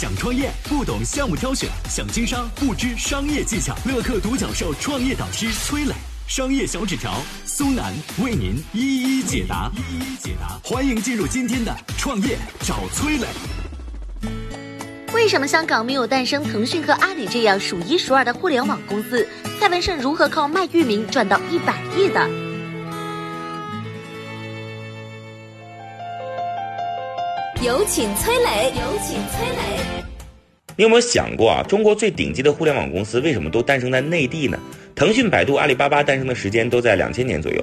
想创业不懂项目挑选，想经商不知商业技巧。乐客独角兽创业导师崔磊，商业小纸条苏南为您一一解答。一一解答，欢迎进入今天的创业找崔磊。为什么香港没有诞生腾讯和阿里这样数一数二的互联网公司？蔡文胜如何靠卖域名赚到一百亿的？有请崔磊，有请崔磊。你有没有想过啊？中国最顶级的互联网公司为什么都诞生在内地呢？腾讯、百度、阿里巴巴诞生的时间都在两千年左右。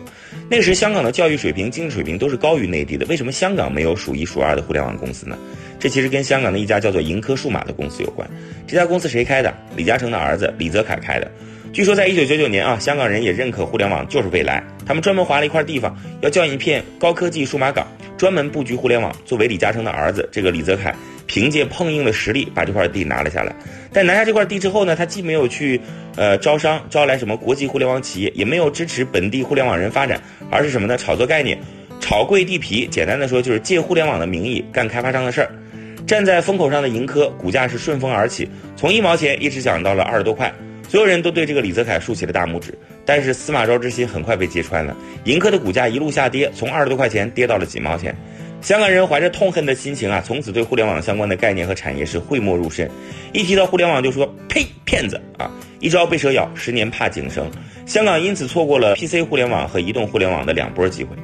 那时香港的教育水平、经济水平都是高于内地的。为什么香港没有数一数二的互联网公司呢？这其实跟香港的一家叫做盈科数码的公司有关。这家公司谁开的？李嘉诚的儿子李泽楷开的。据说在一九九九年啊，香港人也认可互联网就是未来，他们专门划了一块地方，要建一片高科技数码港。专门布局互联网。作为李嘉诚的儿子，这个李泽楷凭借碰硬的实力把这块地拿了下来。但拿下这块地之后呢，他既没有去呃招商招来什么国际互联网企业，也没有支持本地互联网人发展，而是什么呢？炒作概念，炒贵地皮。简单的说，就是借互联网的名义干开发商的事儿。站在风口上的盈科股价是顺风而起，从一毛钱一直涨到了二十多块。所有人都对这个李泽楷竖起了大拇指，但是司马昭之心很快被揭穿了。盈科的股价一路下跌，从二十多块钱跌到了几毛钱。香港人怀着痛恨的心情啊，从此对互联网相关的概念和产业是讳莫如深。一提到互联网，就说呸，骗子啊！一朝被蛇咬，十年怕井绳。香港因此错过了 PC 互联网和移动互联网的两波机会。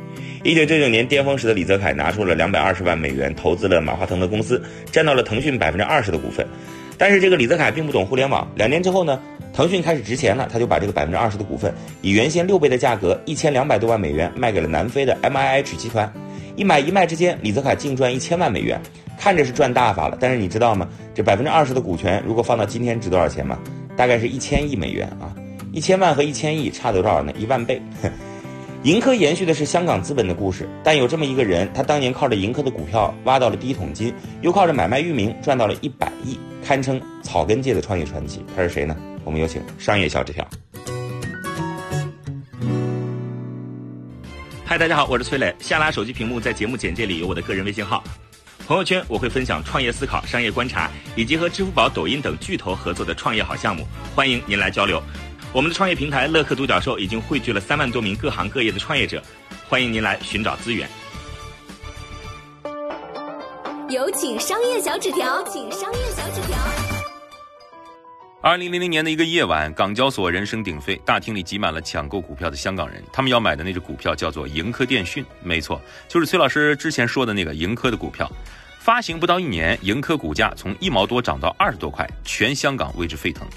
一九九九年巅峰时的李泽楷拿出了两百二十万美元投资了马化腾的公司，占到了腾讯百分之二十的股份。但是这个李泽楷并不懂互联网。两年之后呢？腾讯开始值钱了，他就把这个百分之二十的股份，以原先六倍的价格，一千两百多万美元卖给了南非的 M I H 集团。一买一卖之间，李泽楷净赚一千万美元，看着是赚大发了。但是你知道吗？这百分之二十的股权，如果放到今天值多少钱吗？大概是一千亿美元啊！一千万和一千亿差多少呢？一万倍。盈科延续的是香港资本的故事，但有这么一个人，他当年靠着盈科的股票挖到了第一桶金，又靠着买卖域名赚到了一百亿，堪称草根界的创业传奇。他是谁呢？我们有请商业小纸条。嗨，大家好，我是崔磊。下拉手机屏幕，在节目简介里有我的个人微信号。朋友圈我会分享创业思考、商业观察，以及和支付宝、抖音等巨头合作的创业好项目，欢迎您来交流。我们的创业平台乐客独角兽已经汇聚了三万多名各行各业的创业者，欢迎您来寻找资源。有请商业小纸条，请商业小纸条。二零零零年的一个夜晚，港交所人声鼎沸，大厅里挤满了抢购股票的香港人。他们要买的那只股票叫做盈科电讯，没错，就是崔老师之前说的那个盈科的股票。发行不到一年，盈科股价从一毛多涨到二十多块，全香港为之沸腾。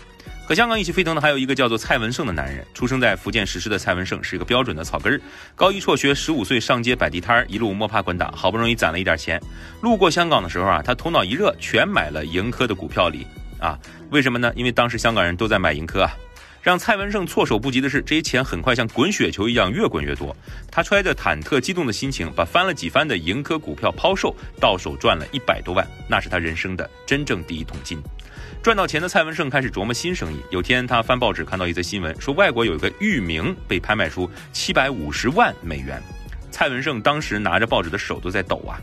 和香港一起沸腾的还有一个叫做蔡文胜的男人。出生在福建石狮的蔡文胜是一个标准的草根儿，高一辍学，十五岁上街摆地摊儿，一路摸爬滚打，好不容易攒了一点钱。路过香港的时候啊，他头脑一热，全买了盈科的股票里。啊，为什么呢？因为当时香港人都在买盈科啊。让蔡文胜措手不及的是，这些钱很快像滚雪球一样越滚越多。他揣着忐忑激动的心情，把翻了几番的盈科股票抛售，到手赚了一百多万，那是他人生的真正第一桶金。赚到钱的蔡文胜开始琢磨新生意。有天他翻报纸看到一则新闻，说外国有一个域名被拍卖出七百五十万美元。蔡文胜当时拿着报纸的手都在抖啊！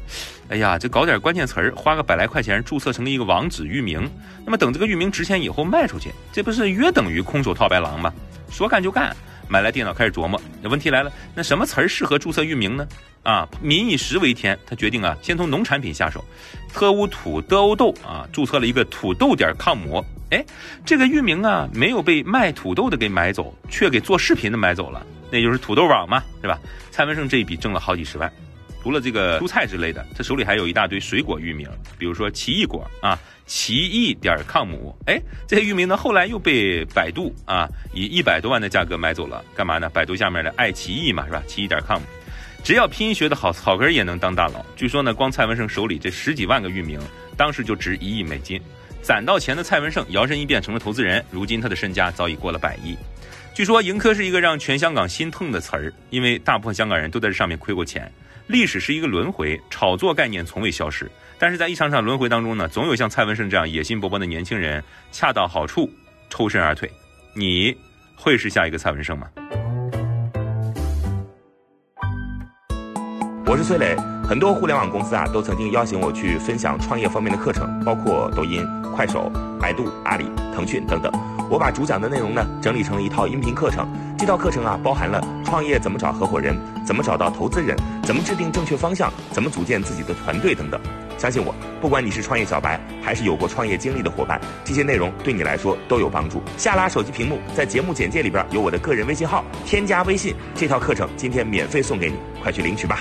哎呀，这搞点关键词儿，花个百来块钱注册成一个网址域名，那么等这个域名值钱以后卖出去，这不是约等于空手套白狼吗？说干就干，买来电脑开始琢磨。那问题来了，那什么词儿适合注册域名呢？啊，民以食为天，他决定啊，先从农产品下手。特乌土德欧豆啊，注册了一个土豆点 com。哎，这个域名啊，没有被卖土豆的给买走，却给做视频的买走了。那就是土豆网嘛，是吧？蔡文胜这一笔挣了好几十万。除了这个蔬菜之类的，他手里还有一大堆水果域名，比如说奇异果啊，奇异点 com。哎，这些域名呢，后来又被百度啊以一百多万的价格买走了。干嘛呢？百度下面的爱奇艺嘛，是吧？奇异点 com，只要拼音学得好，草根也能当大佬。据说呢，光蔡文胜手里这十几万个域名，当时就值一亿美金。攒到钱的蔡文胜摇身一变成了投资人，如今他的身家早已过了百亿。据说盈科是一个让全香港心痛的词儿，因为大部分香港人都在这上面亏过钱。历史是一个轮回，炒作概念从未消失，但是在一场场轮回当中呢，总有像蔡文胜这样野心勃勃的年轻人恰到好处抽身而退。你会是下一个蔡文胜吗？我是崔磊。很多互联网公司啊，都曾经邀请我去分享创业方面的课程，包括抖音、快手、百度、阿里、腾讯等等。我把主讲的内容呢，整理成了一套音频课程。这套课程啊，包含了创业怎么找合伙人，怎么找到投资人，怎么制定正确方向，怎么组建自己的团队等等。相信我，不管你是创业小白，还是有过创业经历的伙伴，这些内容对你来说都有帮助。下拉手机屏幕，在节目简介里边有我的个人微信号，添加微信，这套课程今天免费送给你，快去领取吧。